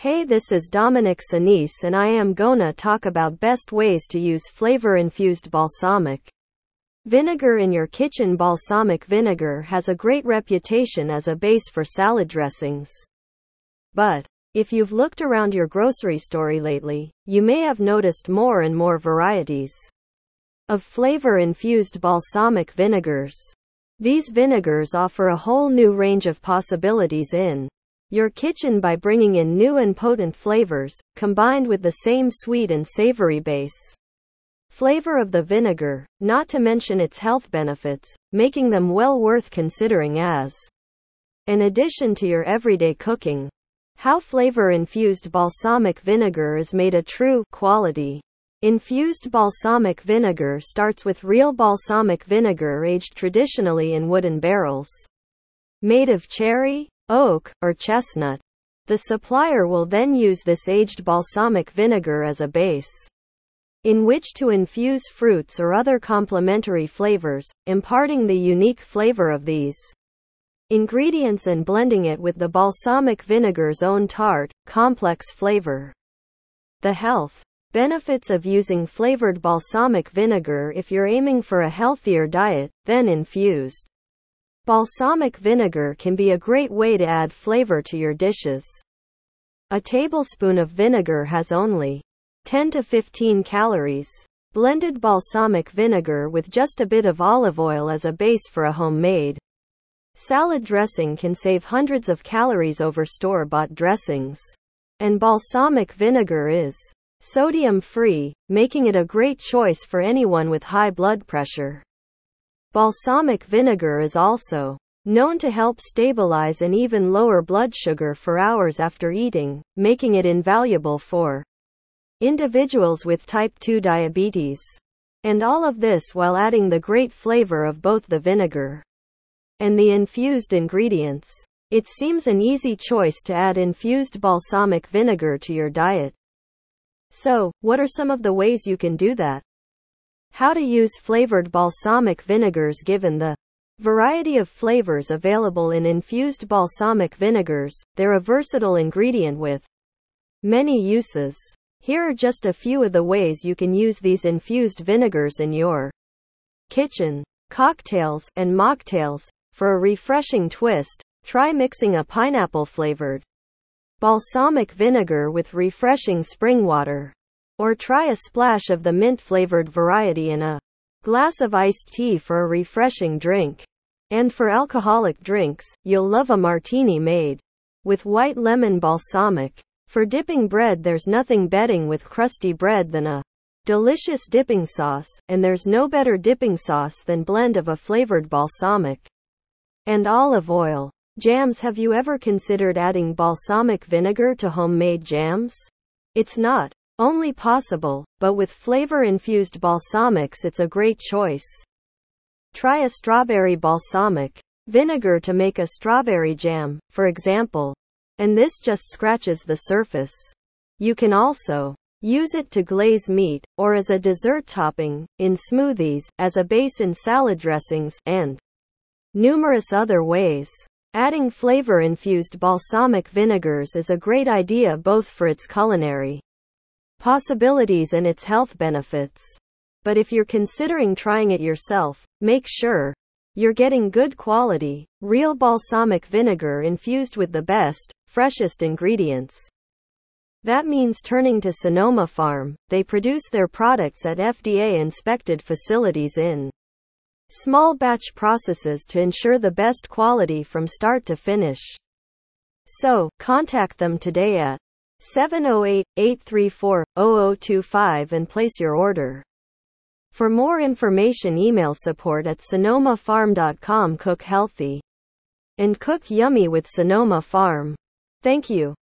Hey, this is Dominic Sinise and I am gonna talk about best ways to use flavor infused balsamic vinegar in your kitchen. Balsamic vinegar has a great reputation as a base for salad dressings. But if you've looked around your grocery store lately, you may have noticed more and more varieties of flavor infused balsamic vinegars. These vinegars offer a whole new range of possibilities in your kitchen by bringing in new and potent flavors, combined with the same sweet and savory base flavor of the vinegar, not to mention its health benefits, making them well worth considering as an addition to your everyday cooking. How flavor infused balsamic vinegar is made a true quality. Infused balsamic vinegar starts with real balsamic vinegar aged traditionally in wooden barrels. Made of cherry, oak, or chestnut. The supplier will then use this aged balsamic vinegar as a base in which to infuse fruits or other complementary flavors, imparting the unique flavor of these ingredients and blending it with the balsamic vinegar's own tart, complex flavor. The health benefits of using flavored balsamic vinegar if you're aiming for a healthier diet, then infused. Balsamic vinegar can be a great way to add flavor to your dishes. A tablespoon of vinegar has only 10 to 15 calories. Blended balsamic vinegar with just a bit of olive oil as a base for a homemade salad dressing can save hundreds of calories over store bought dressings. And balsamic vinegar is sodium free, making it a great choice for anyone with high blood pressure. Balsamic vinegar is also known to help stabilize and even lower blood sugar for hours after eating, making it invaluable for individuals with type 2 diabetes. And all of this while adding the great flavor of both the vinegar and the infused ingredients. It seems an easy choice to add infused balsamic vinegar to your diet. So, what are some of the ways you can do that? How to use flavored balsamic vinegars given the variety of flavors available in infused balsamic vinegars, they're a versatile ingredient with many uses. Here are just a few of the ways you can use these infused vinegars in your kitchen, cocktails, and mocktails. For a refreshing twist, try mixing a pineapple flavored balsamic vinegar with refreshing spring water. Or try a splash of the mint flavored variety in a glass of iced tea for a refreshing drink. And for alcoholic drinks, you'll love a martini made with white lemon balsamic. For dipping bread, there's nothing betting with crusty bread than a delicious dipping sauce, and there's no better dipping sauce than blend of a flavored balsamic and olive oil. Jams Have you ever considered adding balsamic vinegar to homemade jams? It's not only possible, but with flavor infused balsamics, it's a great choice. Try a strawberry balsamic vinegar to make a strawberry jam, for example. And this just scratches the surface. You can also use it to glaze meat, or as a dessert topping, in smoothies, as a base in salad dressings, and numerous other ways. Adding flavor infused balsamic vinegars is a great idea both for its culinary possibilities and its health benefits. But if you're considering trying it yourself, make sure you're getting good quality, real balsamic vinegar infused with the best, freshest ingredients. That means turning to Sonoma Farm. They produce their products at FDA inspected facilities in small batch processes to ensure the best quality from start to finish. So, contact them today at 708-834-0025 and place your order. For more information email support at sonomafarm.com cook healthy and cook yummy with Sonoma Farm. Thank you.